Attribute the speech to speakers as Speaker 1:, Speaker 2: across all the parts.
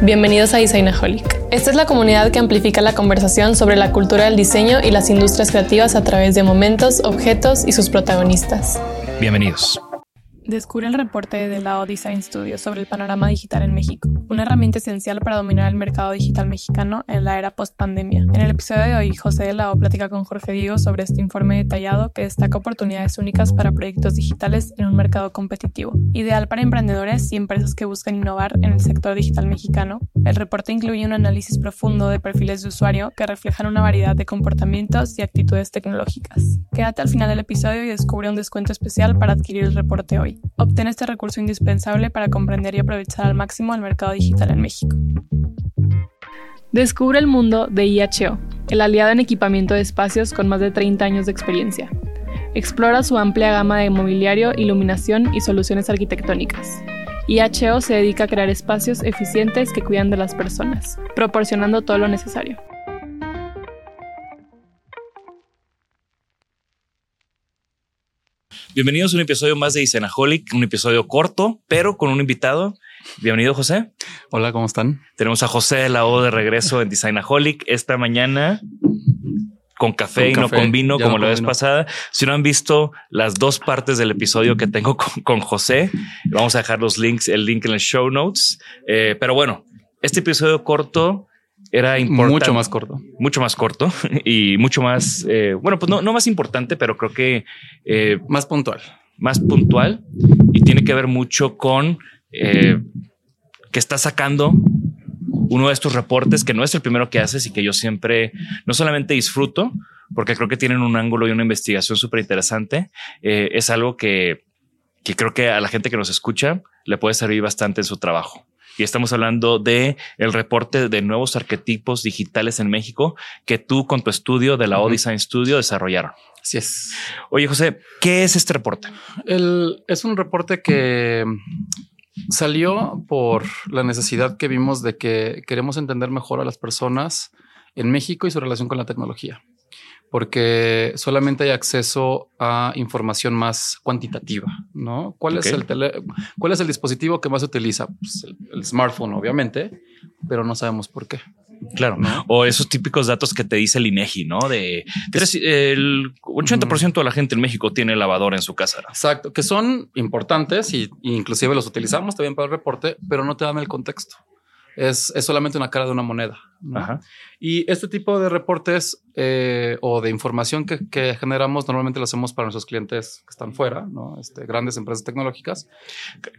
Speaker 1: Bienvenidos a Designaholic. Esta es la comunidad que amplifica la conversación sobre la cultura del diseño y las industrias creativas a través de momentos, objetos y sus protagonistas.
Speaker 2: Bienvenidos.
Speaker 1: Descubre el reporte de la Design Studio sobre el panorama digital en México, una herramienta esencial para dominar el mercado digital mexicano en la era post-pandemia. En el episodio de hoy, José de la platica con Jorge Diego sobre este informe detallado que destaca oportunidades únicas para proyectos digitales en un mercado competitivo, ideal para emprendedores y empresas que buscan innovar en el sector digital mexicano. El reporte incluye un análisis profundo de perfiles de usuario que reflejan una variedad de comportamientos y actitudes tecnológicas. Quédate al final del episodio y descubre un descuento especial para adquirir el reporte hoy. Obtén este recurso indispensable para comprender y aprovechar al máximo el mercado digital en México. Descubre el mundo de IHO, el aliado en equipamiento de espacios con más de 30 años de experiencia. Explora su amplia gama de mobiliario, iluminación y soluciones arquitectónicas. IHO se dedica a crear espacios eficientes que cuidan de las personas, proporcionando todo lo necesario.
Speaker 2: Bienvenidos a un episodio más de Isenaholic, un episodio corto, pero con un invitado. Bienvenido, José.
Speaker 3: Hola, ¿cómo están?
Speaker 2: Tenemos a José de la O de regreso en Designaholic esta mañana con café
Speaker 3: Con
Speaker 2: y no con vino, como
Speaker 3: no
Speaker 2: la vez
Speaker 3: vino.
Speaker 2: pasada. Si no han visto las dos partes del episodio que tengo con, con José, vamos a dejar los links, el link en el show notes. Eh, pero bueno, este episodio corto era importante.
Speaker 3: Mucho más corto.
Speaker 2: Mucho más corto y mucho más, eh, bueno, pues no, no más importante, pero creo que eh,
Speaker 3: Más puntual.
Speaker 2: más puntual y tiene que ver mucho con que está sacando uno de estos reportes que no es el primero que haces y que yo siempre no solamente disfruto, porque creo que tienen un ángulo y una investigación súper interesante, eh, es algo que, que creo que a la gente que nos escucha le puede servir bastante en su trabajo. Y estamos hablando de el reporte de nuevos arquetipos digitales en México que tú con tu estudio de la O. Design Studio desarrollaron.
Speaker 3: Así es.
Speaker 2: Oye, José, ¿qué es este reporte?
Speaker 3: El, es un reporte que salió por la necesidad que vimos de que queremos entender mejor a las personas en México y su relación con la tecnología. Porque solamente hay acceso a información más cuantitativa, ¿no? ¿Cuál, es, el tele- ¿cuál es el dispositivo que más se utiliza? Pues el, el smartphone, obviamente, pero no sabemos por qué.
Speaker 2: Claro,
Speaker 3: ¿no?
Speaker 2: o esos típicos datos que te dice el INEGI, ¿no? De tres- el 80% de la gente en México tiene lavadora en su casa.
Speaker 3: Exacto, que son importantes y, y inclusive los utilizamos también para el reporte, pero no te dan el contexto. Es, es solamente una cara de una moneda. ¿no?
Speaker 2: Ajá.
Speaker 3: Y este tipo de reportes eh, o de información que, que generamos normalmente lo hacemos para nuestros clientes que están fuera, ¿no? este, grandes empresas tecnológicas.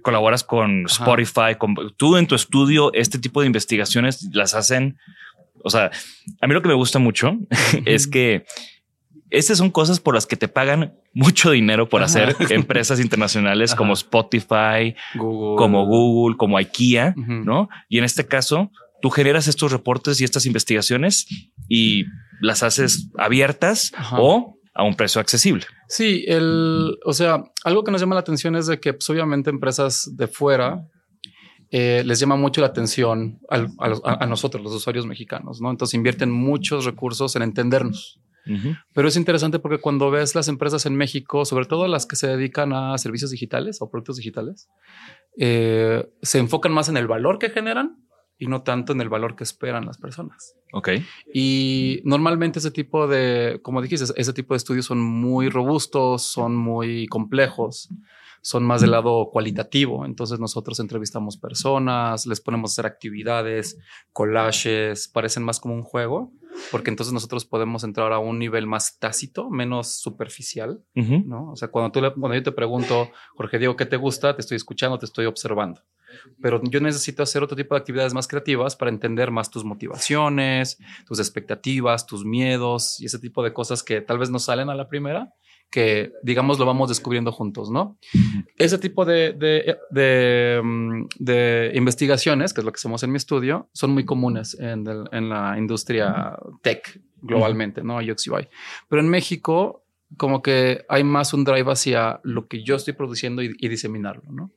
Speaker 2: Colaboras con
Speaker 3: Ajá.
Speaker 2: Spotify, con, tú en tu estudio, este tipo de investigaciones las hacen. O sea, a mí lo que me gusta mucho es que Estas son cosas por las que te pagan mucho dinero por hacer empresas internacionales como Spotify, como Google, como IKEA, ¿no? Y en este caso, tú generas estos reportes y estas investigaciones y las haces abiertas o a un precio accesible.
Speaker 3: Sí, el, o sea, algo que nos llama la atención es de que pues, obviamente empresas de fuera eh, les llama mucho la atención a, nosotros, los usuarios mexicanos, ¿no? Entonces invierten muchos recursos en entendernos. Pero es interesante porque cuando ves las empresas en México, sobre todo las que se dedican a servicios digitales o productos digitales, eh, se enfocan más en el valor que generan y no tanto en el valor que esperan las personas.
Speaker 2: Ok.
Speaker 3: Y normalmente ese tipo de, como dijiste, ese tipo de estudios son muy robustos, son muy complejos, son más del lado cualitativo. Entonces nosotros entrevistamos personas, les ponemos a hacer actividades, collages, parecen más como un juego, porque entonces nosotros podemos entrar a un nivel más tácito, menos superficial, ¿no? O sea, cuando, tú cuando yo te pregunto, Jorge Diego, ¿qué te gusta? Te estoy escuchando, te estoy observando pero yo necesito hacer otro tipo de actividades más creativas para entender más tus motivaciones, tus expectativas, tus miedos y ese tipo de cosas que tal vez no salen a la primera, que digamos lo vamos descubriendo juntos, ¿no? Ese tipo de, de, de, mm, de, investigaciones, que es lo que hacemos en mi estudio, son muy comunes en, en la industria tech globalmente, ¿no? UX UI. Pero en México como que hay más un drive hacia lo que yo estoy produciendo y, diseminarlo, ¿no?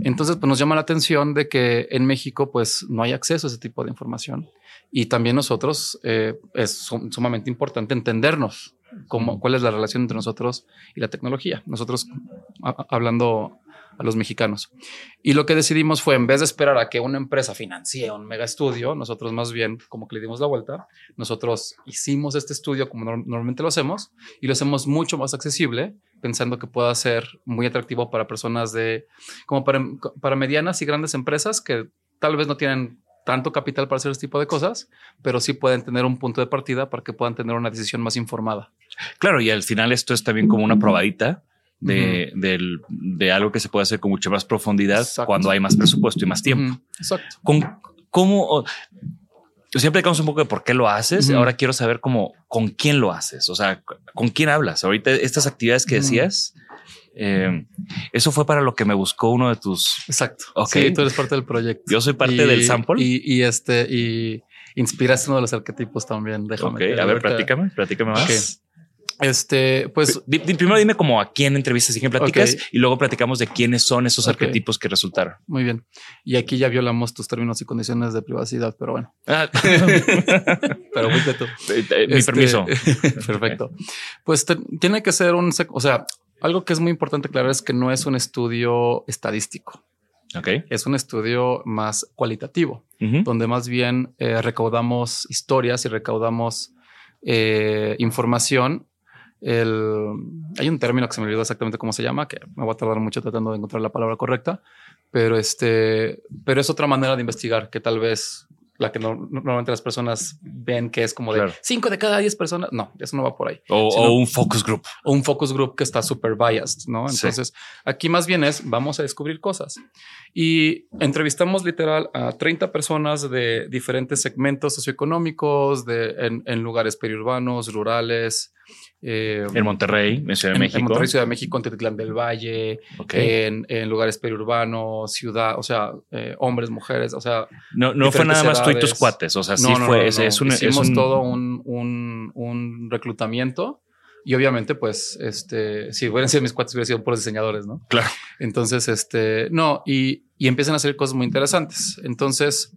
Speaker 3: Entonces, pues nos llama la atención de que en México, pues no hay acceso a ese tipo de información y también nosotros eh, es sumamente importante entendernos cómo, cuál es la relación entre nosotros y la tecnología. Nosotros hablando a los mexicanos. Y lo que decidimos fue, en vez de esperar a que una empresa financie un mega estudio, nosotros más bien como que le dimos la vuelta, nosotros hicimos este estudio como normalmente lo hacemos y lo hacemos mucho más accesible, pensando que pueda ser muy atractivo para personas de, como para, para medianas y grandes empresas que tal vez no tienen tanto capital para hacer este tipo de cosas, pero sí pueden tener un punto de partida para que puedan tener una decisión más informada.
Speaker 2: Claro, y al final esto es también como una probadita de, de, algo que se puede hacer con mucha más profundidad cuando hay más presupuesto y más tiempo.
Speaker 3: Exacto.
Speaker 2: Con cómo siempre hablamos un poco de por qué lo haces. Ahora quiero saber cómo con quién lo haces. O sea, con quién hablas. Ahorita estas actividades que decías, eh, eso fue para lo que me buscó uno de tus.
Speaker 3: Exacto. Okay. tú eres parte del proyecto.
Speaker 2: Yo soy parte del sample
Speaker 3: y, este y inspiraste uno de los arquetipos también. Déjame.
Speaker 2: Ok, a ver, platícame, platícame más.
Speaker 3: Este, pues
Speaker 2: primero dime como a quién entrevistas y quién platicas y luego platicamos de quiénes son esos arquetipos que resultaron.
Speaker 3: Muy bien. Y aquí ya violamos tus términos y condiciones de privacidad, pero bueno. Ah. pero muy tú.
Speaker 2: Eh, eh, mi este, permiso.
Speaker 3: Perfecto. Pues tiene que ser un, o sea, algo que es muy importante aclarar es que no es un estudio estadístico.
Speaker 2: Ok.
Speaker 3: Es un estudio más cualitativo, donde más bien eh, recaudamos historias y recaudamos información el, hay un término que se me olvidó exactamente cómo se llama, que me voy a tardar mucho tratando de encontrar la palabra correcta, pero este, pero es otra manera de investigar que tal vez la que normalmente las personas ven que es como de cinco de cada diez personas. No, eso no va por ahí.
Speaker 2: O, un focus group.
Speaker 3: O un focus group que está super biased, ¿no? Entonces, aquí más bien es, vamos a descubrir cosas. Y entrevistamos literal a 30 personas de diferentes segmentos socioeconómicos, de, en, en lugares periurbanos, rurales,
Speaker 2: eh, en Monterrey, en Ciudad de México.
Speaker 3: En Monterrey, Ciudad de México, en Tetitlán del Valle, en, lugares periurbanos, ciudad, o sea, eh, hombres, mujeres, o sea.
Speaker 2: No, no fue nada más tú y tus cuates, o sea, sí fue. es, un,
Speaker 3: Hicimos todo un, un, un, reclutamiento y obviamente, pues, este, si hubieran sido mis cuates, hubieran sido por diseñadores, ¿no?
Speaker 2: Claro.
Speaker 3: Entonces, este, no, y, y empiezan a hacer cosas muy interesantes. Entonces,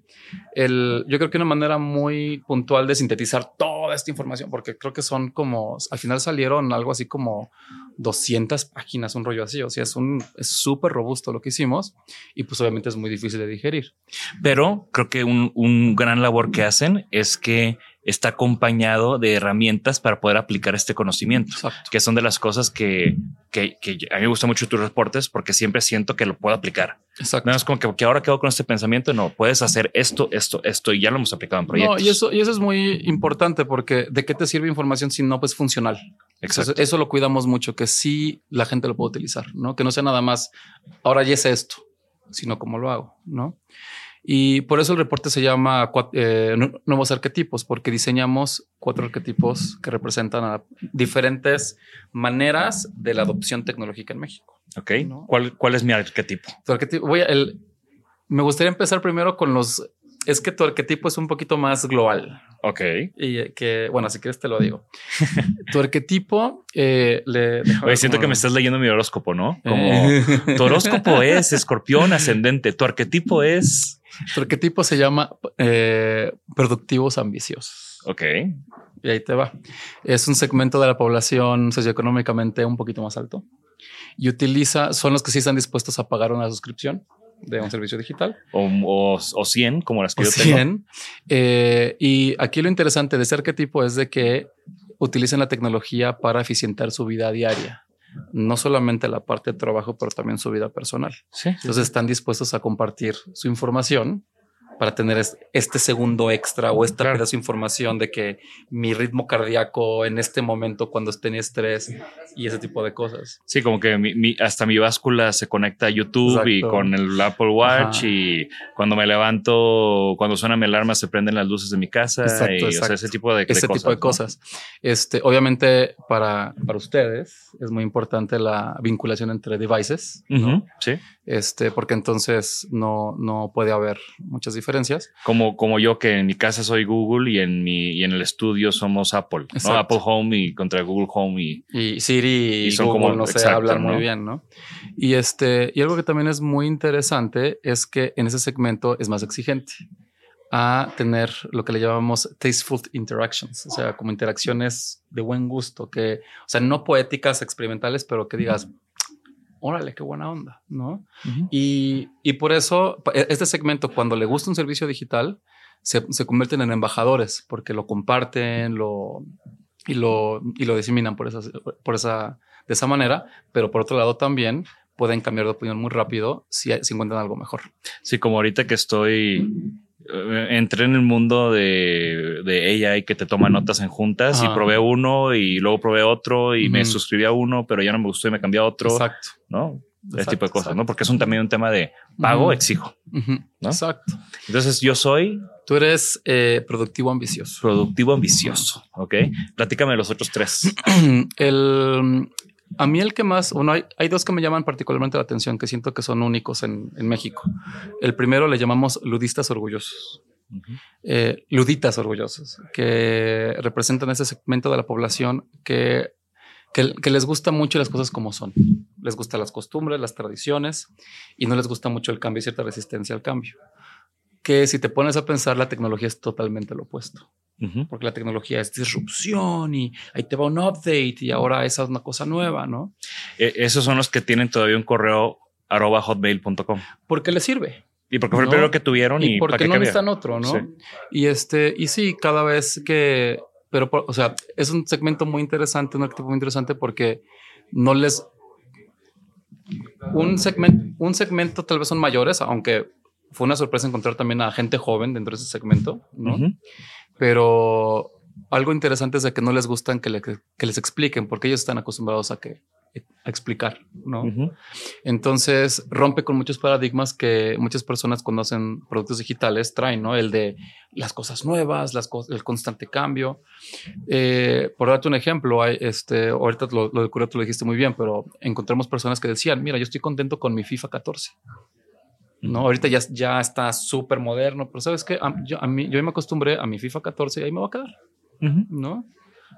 Speaker 3: el, yo creo que una manera muy puntual de sintetizar toda esta información, porque creo que son como, al final salieron algo así como 200 páginas, un rollo así, o sea, es un, es súper robusto lo que hicimos y pues obviamente es muy difícil de digerir.
Speaker 2: Pero creo que un, un gran labor que hacen es que está acompañado de herramientas para poder aplicar este conocimiento, que son de las cosas que, que, a mí me gustan mucho tus reportes porque siempre siento que lo puedo aplicar.
Speaker 3: Exacto.
Speaker 2: No es como que, ahora quedo con este pensamiento, no, puedes hacer esto, esto, esto y ya lo hemos aplicado en proyectos.
Speaker 3: No, y eso, y eso es muy importante porque de qué te sirve información si no es funcional.
Speaker 2: Exacto.
Speaker 3: Eso, lo cuidamos mucho, que sí la gente lo puede utilizar, ¿no? Que no sea nada más, ahora ya es esto, sino cómo lo hago, ¿no? Y por eso el reporte se llama eh, Nuevos Arquetipos, porque diseñamos cuatro arquetipos que representan a diferentes maneras de la adopción tecnológica en México.
Speaker 2: Ok. ¿Cuál, ¿Cuál, es mi arquetipo?
Speaker 3: Tu arquetipo voy a, el, me gustaría empezar primero con los es que tu arquetipo es un poquito más global.
Speaker 2: Ok.
Speaker 3: Y que, bueno, si quieres te lo digo. tu arquetipo eh, le...
Speaker 2: Oye, siento que me estás leyendo mi horóscopo, ¿no? Como eh. tu horóscopo es escorpión ascendente, tu arquetipo es...
Speaker 3: Tu arquetipo se llama eh, productivos ambiciosos.
Speaker 2: Ok.
Speaker 3: Y ahí te va. Es un segmento de la población socioeconómicamente un poquito más alto y utiliza, son los que sí están dispuestos a pagar una suscripción de un servicio digital.
Speaker 2: O, o, 100, como las que yo
Speaker 3: 100. Eh, y aquí lo interesante de ese arquetipo es de que utilicen la tecnología para eficientar su vida diaria. No solamente la parte de trabajo, pero también su vida personal. Entonces están dispuestos a compartir su información para tener este segundo extra o esta claro. de información de que mi ritmo cardíaco en este momento cuando esté en estrés y ese tipo de cosas.
Speaker 2: Sí, como que mi, hasta mi báscula se conecta a YouTube y con el Apple Watch y cuando me levanto, cuando suena mi alarma se prenden las luces de mi casa y ese tipo de,
Speaker 3: ese tipo de cosas. Este, obviamente para, para ustedes es muy importante la vinculación entre devices,
Speaker 2: sí.
Speaker 3: Este, porque entonces no, no puede haber muchas diferencias
Speaker 2: como, como yo que en mi casa soy Google y en mi y en el estudio somos Apple, ¿no? Apple Home y contra Google Home y,
Speaker 3: y Siri y, son Google como, no se hablan muy bien, ¿no? Y este y algo que también es muy interesante es que en ese segmento es más exigente a tener lo que le llamamos tasteful interactions, o sea, como interacciones de buen gusto, que, o sea, no poéticas, experimentales, pero que digas, órale, qué buena onda, ¿no? y, y, por eso, e, este segmento, cuando le gusta un servicio digital, se, se convierten en embajadores porque lo comparten lo, y, lo, y lo diseminan por esa, por esa, de esa manera, pero por otro lado también pueden cambiar de opinión muy rápido si, si encuentran algo mejor.
Speaker 2: Sí, como ahorita que estoy entré en el mundo de, de AI que te toma notas en juntas y probé uno y luego probé otro y me suscribí a uno, pero ya no me gustó y me cambié a otro.
Speaker 3: Exacto.
Speaker 2: ¿No? Ese tipo de cosas, ¿no? Porque es un, también un tema de pago, exijo. ¿no?
Speaker 3: Exacto.
Speaker 2: Entonces yo soy.
Speaker 3: Tú eres eh, productivo ambicioso.
Speaker 2: Productivo ambicioso. Ok. Platícame los otros tres.
Speaker 3: el, a mí el que más, uno hay, hay, dos que me llaman particularmente la atención, que siento que son únicos en, en México. El primero le llamamos ludistas orgullosos. eh, luditas orgullosos, que representan ese segmento de la población que, que, que, les gusta mucho las cosas como son. Les gustan las costumbres, las tradiciones y no les gusta mucho el cambio y cierta resistencia al cambio. Que si te pones a pensar, la tecnología es totalmente lo opuesto porque la tecnología es disrupción y ahí te va un update y ahora esa es una cosa nueva, ¿no?
Speaker 2: E esos son los que tienen todavía un correo arroba hotmail.com.
Speaker 3: Porque les sirve.
Speaker 2: Y porque fue el primero que tuvieron y,
Speaker 3: y porque no necesitan otro, ¿no? Y este, y sí, cada vez que, pero, o sea, es un segmento muy interesante, un activo muy interesante porque no les, un segmento, un segmento tal vez son mayores, aunque fue una sorpresa encontrar también a gente joven dentro de ese segmento, ¿no? Pero algo interesante es de que no les gustan que, les expliquen porque ellos están acostumbrados a que a explicar, ¿no? Entonces rompe con muchos paradigmas que muchas personas cuando hacen productos digitales traen, ¿no? El de las cosas nuevas, las el constante cambio. Eh, por darte un ejemplo, hay este, ahorita lo, lo de tú lo dijiste muy bien, pero encontramos personas que decían, mira, yo estoy contento con mi FIFA 14. No, ahorita ya, ya está súper moderno, pero sabes que yo, a mí, yo me acostumbré a mi FIFA 14 y ahí me va a quedar, ¿no?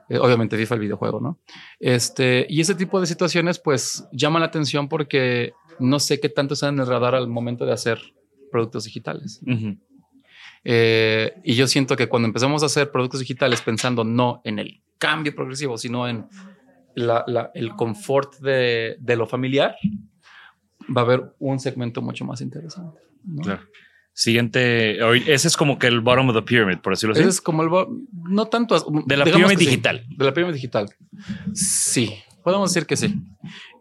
Speaker 3: Eh, obviamente FIFA el videojuego, ¿no? Este, y ese tipo de situaciones pues llama la atención porque no sé qué tanto están en el radar al momento de hacer productos digitales. Eh, y yo siento que cuando empezamos a hacer productos digitales pensando no en el cambio progresivo, sino en la, la, el confort de, de lo familiar, va a haber un segmento mucho más interesante.
Speaker 2: Claro. Siguiente, ese es como que el bottom of the pyramid, por decirlo así.
Speaker 3: Ese es como el no tanto
Speaker 2: de la pirámide digital.
Speaker 3: de la pirámide digital. Sí, podemos decir que sí.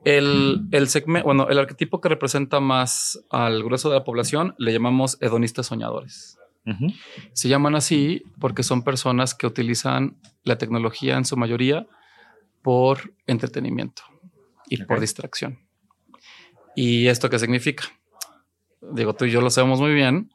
Speaker 3: El, el segmento, bueno, el arquetipo que representa más al grueso de la población le llamamos hedonistas soñadores. Se llaman así porque son personas que utilizan la tecnología en su mayoría por entretenimiento y por distracción. ¿Y esto qué significa? Digo, tú y yo lo sabemos muy bien.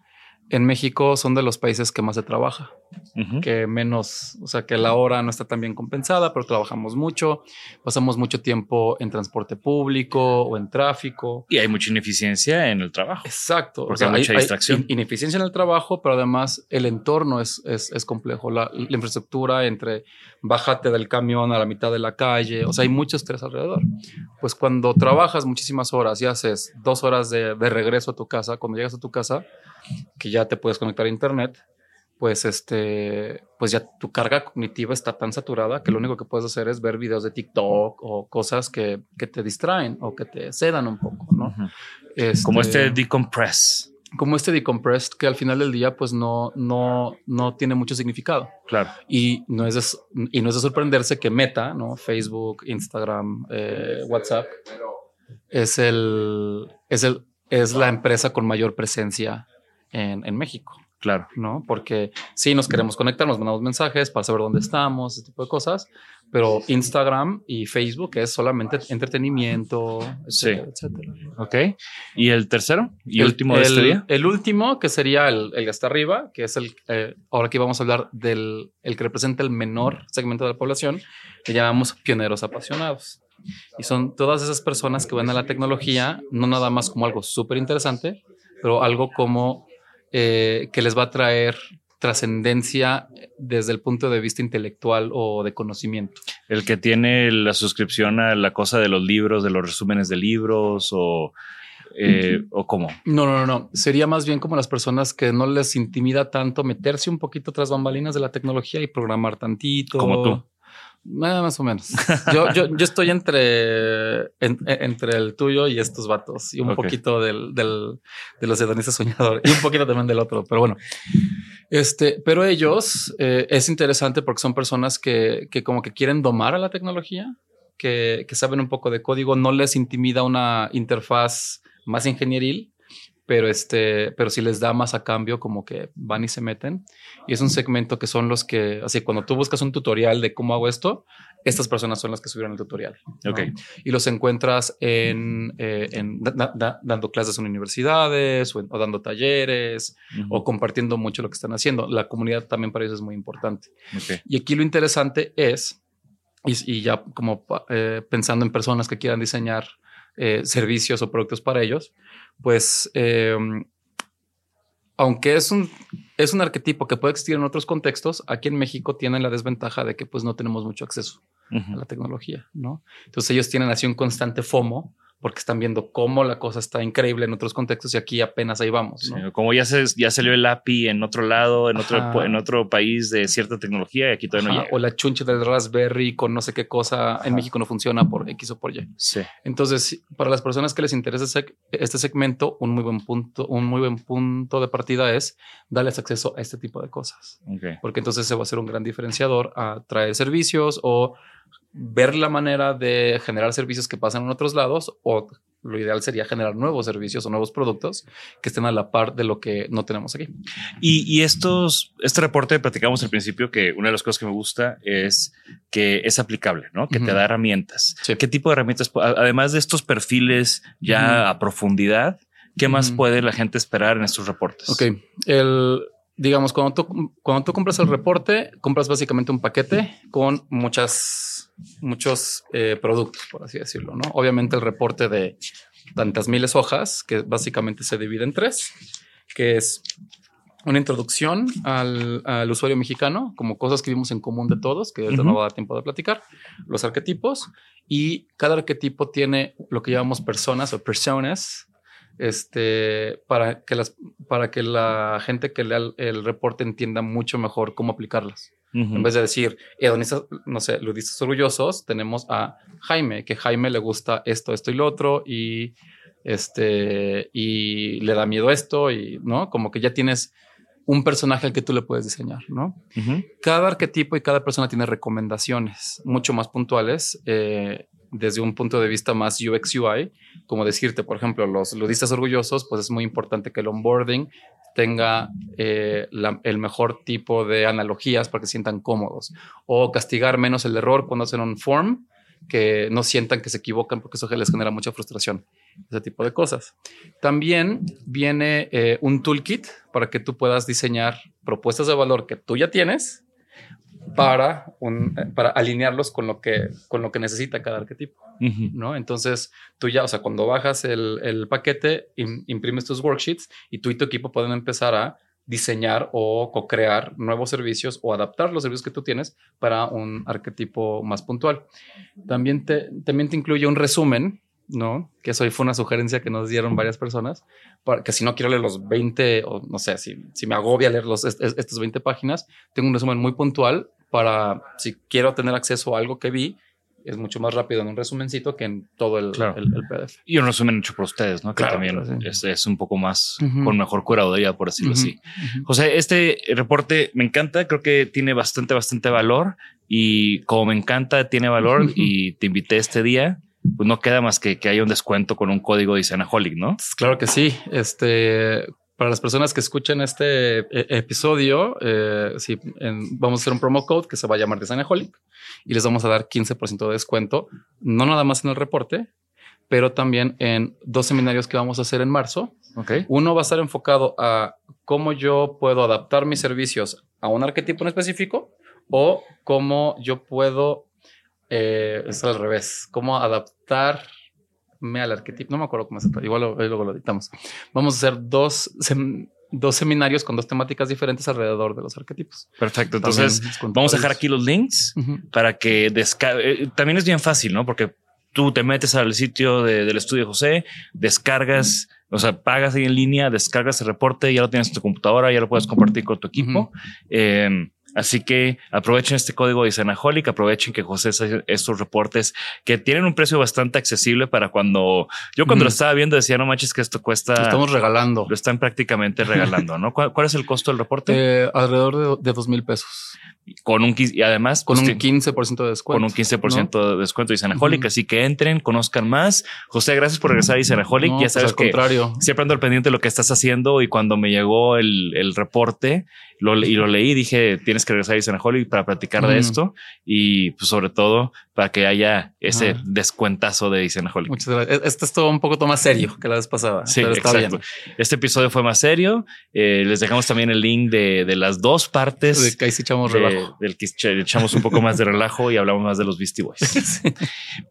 Speaker 3: En México son de los países que más se trabaja,
Speaker 2: Ujú.
Speaker 3: que menos, o sea, que la hora no está tan bien compensada, pero trabajamos mucho, pasamos mucho tiempo en transporte público o en tráfico.
Speaker 2: Y hay mucha ineficiencia en el trabajo.
Speaker 3: Exacto.
Speaker 2: Porque hay mucha distracción.
Speaker 3: in- ineficiencia en el trabajo, pero además el entorno es, es, es complejo. La, la infraestructura entre bájate del camión a la mitad de la calle, o sea, hay mucho estrés alrededor. Pues cuando trabajas muchísimas horas y haces dos horas de, de regreso a tu casa, cuando llegas a tu casa, que ya te puedes conectar a internet, pues este, pues ya tu carga cognitiva está tan saturada que lo único que puedes hacer es ver videos de TikTok o cosas que, que te distraen o que te sedan un poco, ¿no?
Speaker 2: Ujú. Como este decompress.
Speaker 3: como este decompressed que al final del día pues no, no, no tiene mucho significado.
Speaker 2: Claro.
Speaker 3: Y no es de, y no es de sorprenderse que Meta, ¿no? Facebook, Instagram, eh, WhatsApp, es el, es el, es la empresa con mayor presencia en, en México.
Speaker 2: Claro.
Speaker 3: ¿no? Porque sí nos queremos conectar, nos mandamos mensajes para saber dónde estamos, ese tipo de cosas, pero Instagram y Facebook es solamente entretenimiento, etcétera, etcétera.
Speaker 2: Ok. ¿Y el tercero y
Speaker 3: El-
Speaker 2: último de
Speaker 3: el,
Speaker 2: este día?
Speaker 3: El último, que sería el, el que está arriba, que es el, eh, ahora aquí vamos a hablar del el que representa el menor segmento de la población, que llamamos pioneros apasionados. Y son todas esas personas que ven a la tecnología, no nada más como algo súper interesante, pero algo como eh, que les va a traer trascendencia desde el punto de vista intelectual o de conocimiento.
Speaker 2: El que tiene la suscripción a la cosa de los libros, de los resúmenes de libros o, eh, o cómo.
Speaker 3: No, no, no, no. Sería más bien como las personas que no les intimida tanto meterse un poquito tras bambalinas de la tecnología y programar tantito.
Speaker 2: Como tú.
Speaker 3: Más o menos. Yo, yo, yo estoy entre, en- entre el tuyo y estos vatos y un poquito del, del, de los hedonistas soñadores y un poquito también del otro, pero bueno. Este, pero ellos eh, es interesante porque son personas que, que como que quieren domar a la tecnología, que, que saben un poco de código, no les intimida una interfaz más ingenieril, pero este, pero si les da más a cambio, como que van y se meten. Y es un segmento que son los que, así, cuando tú buscas un tutorial de cómo hago esto, estas personas son las que subieron el tutorial. ¿no?
Speaker 2: Ok.
Speaker 3: Y los encuentras en, eh, en da- da- da- dando clases en universidades o, en- o dando talleres o compartiendo mucho lo que están haciendo. La comunidad también para ellos es muy importante. Y aquí lo interesante es, y, y ya como eh, pensando en personas que quieran diseñar eh, servicios o productos para ellos, pues eh, aunque es un, es un arquetipo que puede existir en otros contextos, aquí en México tienen la desventaja de que pues no tenemos mucho acceso a la tecnología, ¿no? Entonces ellos tienen así un constante FOMO porque están viendo cómo la cosa está increíble en otros contextos y aquí apenas ahí vamos.
Speaker 2: Como ya, se, ya salió el API en otro lado, en otro, en otro país de cierta tecnología y aquí todavía no llega.
Speaker 3: o la chunche del Raspberry con no sé qué cosa en México no funciona por X o por Y.
Speaker 2: Sí.
Speaker 3: Entonces, para las personas que les interesa este segmento, un muy buen punto, un muy buen punto de partida es darles acceso a este tipo de cosas,
Speaker 2: Ok.
Speaker 3: porque entonces se va a ser un gran diferenciador a traer servicios o ver la manera de generar servicios que pasan en otros lados o lo ideal sería generar nuevos servicios o nuevos productos que estén a la par de lo que no tenemos aquí.
Speaker 2: Y, y estos, este reporte platicamos al principio que una de las cosas que me gusta es que es aplicable, ¿no? Que te da herramientas.
Speaker 3: Sí.
Speaker 2: ¿Qué tipo de herramientas? Además de estos perfiles ya a profundidad, ¿qué más puede la gente esperar en estos reportes?
Speaker 3: Ok, el, digamos, cuando tú, cuando tú compras el reporte, compras básicamente un paquete con muchas, muchos eh, productos, por así decirlo, ¿no? Obviamente el reporte de tantas miles hojas, que básicamente se divide en tres, que es una introducción al, al usuario mexicano, como cosas que vimos en común de todos, que ahorita no va a dar tiempo de platicar, los arquetipos, y cada arquetipo tiene lo que llamamos personas o personas, este, para que las, para que la gente que lea el, el reporte entienda mucho mejor cómo aplicarlas. En vez de decir, hedonistas, no sé, ludistas orgullosos, tenemos a Jaime, que Jaime le gusta esto, esto y lo otro, y este, y le da miedo esto, y no, como que ya tienes un personaje al que tú le puedes diseñar, ¿no? Cada arquetipo y cada persona tiene recomendaciones mucho más puntuales eh, desde un punto de vista más UX UI, como decirte, por ejemplo, los ludistas orgullosos, pues es muy importante que el onboarding tenga eh, el mejor tipo de analogías para que se sientan cómodos o castigar menos el error cuando hacen un form que no sientan que se equivocan porque eso les genera mucha frustración, ese tipo de cosas. También viene eh, un toolkit para que tú puedas diseñar propuestas de valor que tú ya tienes para, un, para alinearlos con lo, que, con lo que necesita cada arquetipo, ¿no? Entonces, tú ya, o sea, cuando bajas el, el paquete, imprimes tus worksheets y tú y tu equipo pueden empezar a diseñar o co-crear nuevos servicios o adaptar los servicios que tú tienes para un arquetipo más puntual. También te, también te incluye un resumen, ¿no? Que eso fue una sugerencia que nos dieron varias personas, para que si no quiero leer los 20 o no sé, si, si me agobia leer los, estas 20 páginas, tengo un resumen muy puntual para si quiero tener acceso a algo que vi, es mucho más rápido en un resumencito que en todo el, PDF.
Speaker 2: Y un resumen hecho por ustedes, ¿no? Que también es, un poco más con mejor curaduría, por decirlo así. José, este reporte me encanta, creo que tiene bastante, bastante valor y como me encanta, tiene valor y te invité este día. Pues no queda más que que haya un descuento con un código de Isanaholic, ¿no?
Speaker 3: Claro que sí. Este, para las personas que escuchen este eh, episodio, eh, vamos a hacer un promo code que se va a llamar Designaholic y les vamos a dar 15% de descuento, no nada más en el reporte, pero también en dos seminarios que vamos a hacer en marzo.
Speaker 2: Okay.
Speaker 3: Uno va a estar enfocado a cómo yo puedo adaptar mis servicios a un arquetipo en específico o cómo yo puedo, eh, es al revés, cómo adaptar al arquetipo. No me acuerdo cómo se Igual luego lo editamos. Vamos a hacer dos, dos seminarios con dos temáticas diferentes alrededor de los arquetipos.
Speaker 2: Perfecto. Entonces vamos a dejar aquí los links para que descargue. Eh, también es bien fácil, ¿no? Porque tú te metes al sitio del estudio José, descargas, o sea, pagas ahí en línea, descargas el reporte, ya lo tienes en tu computadora, ya lo puedes compartir con tu equipo. Así que aprovechen este código de Isanaholic, aprovechen que José hace estos reportes que tienen un precio bastante accesible para cuando yo cuando lo estaba viendo decía no manches que esto cuesta.
Speaker 3: Lo estamos regalando.
Speaker 2: Lo están prácticamente regalando, ¿no? ¿Cuál, es el costo del reporte?
Speaker 3: Eh, alrededor de, dos mil pesos.
Speaker 2: Con un y además
Speaker 3: con pues, un 15% de descuento.
Speaker 2: Con un 15% de descuento de Isanaholic. Así que entren, conozcan más. José, gracias por regresar a Isanaholic. ya pues, sabes
Speaker 3: al contrario.
Speaker 2: siempre ando al pendiente de lo que estás haciendo y cuando me llegó el, el reporte lo, y lo leí, dije tienes que regresar a Isanaholic para platicar de esto y pues, sobre todo para que haya ese descuentazo de Isanaholic.
Speaker 3: Muchas gracias. Este es todo un poco más serio que la vez pasada.
Speaker 2: Sí, exacto. Este episodio fue más serio. Eh, les dejamos también el link de, de las dos partes.
Speaker 3: De que ahí sí echamos relajo.
Speaker 2: Del que echamos un poco más de relajo y hablamos más de los Beastie Boys.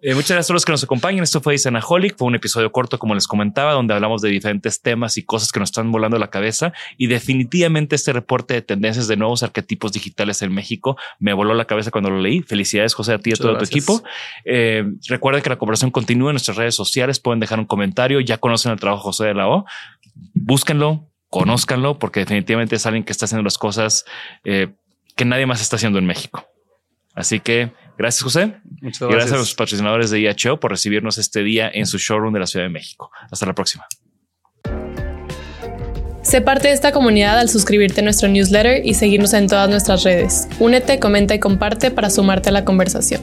Speaker 2: Eh, muchas gracias a los que nos acompañan. Esto fue Isanaholic. Fue un episodio corto, como les comentaba, donde hablamos de diferentes temas y cosas que nos están volando la cabeza. Y definitivamente este reporte de tendencias de nuevos arquetipos digitales en México me voló la cabeza cuando lo leí. Felicidades, José, a ti y a todo tu equipo. Eh, recuerden que la conversación continúa en nuestras redes sociales. Pueden dejar un comentario. Ya conocen el trabajo de José de la O. Búsquenlo, conózcanlo, porque definitivamente es alguien que está haciendo las cosas eh, que nadie más está haciendo en México. Así que gracias, José.
Speaker 3: Muchas gracias.
Speaker 2: gracias a los patrocinadores de IHO por recibirnos este día en su showroom de la Ciudad de México. Hasta la próxima.
Speaker 1: Sé parte de esta comunidad al suscribirte a nuestro newsletter y seguirnos en todas nuestras redes. Únete, comenta y comparte para sumarte a la conversación.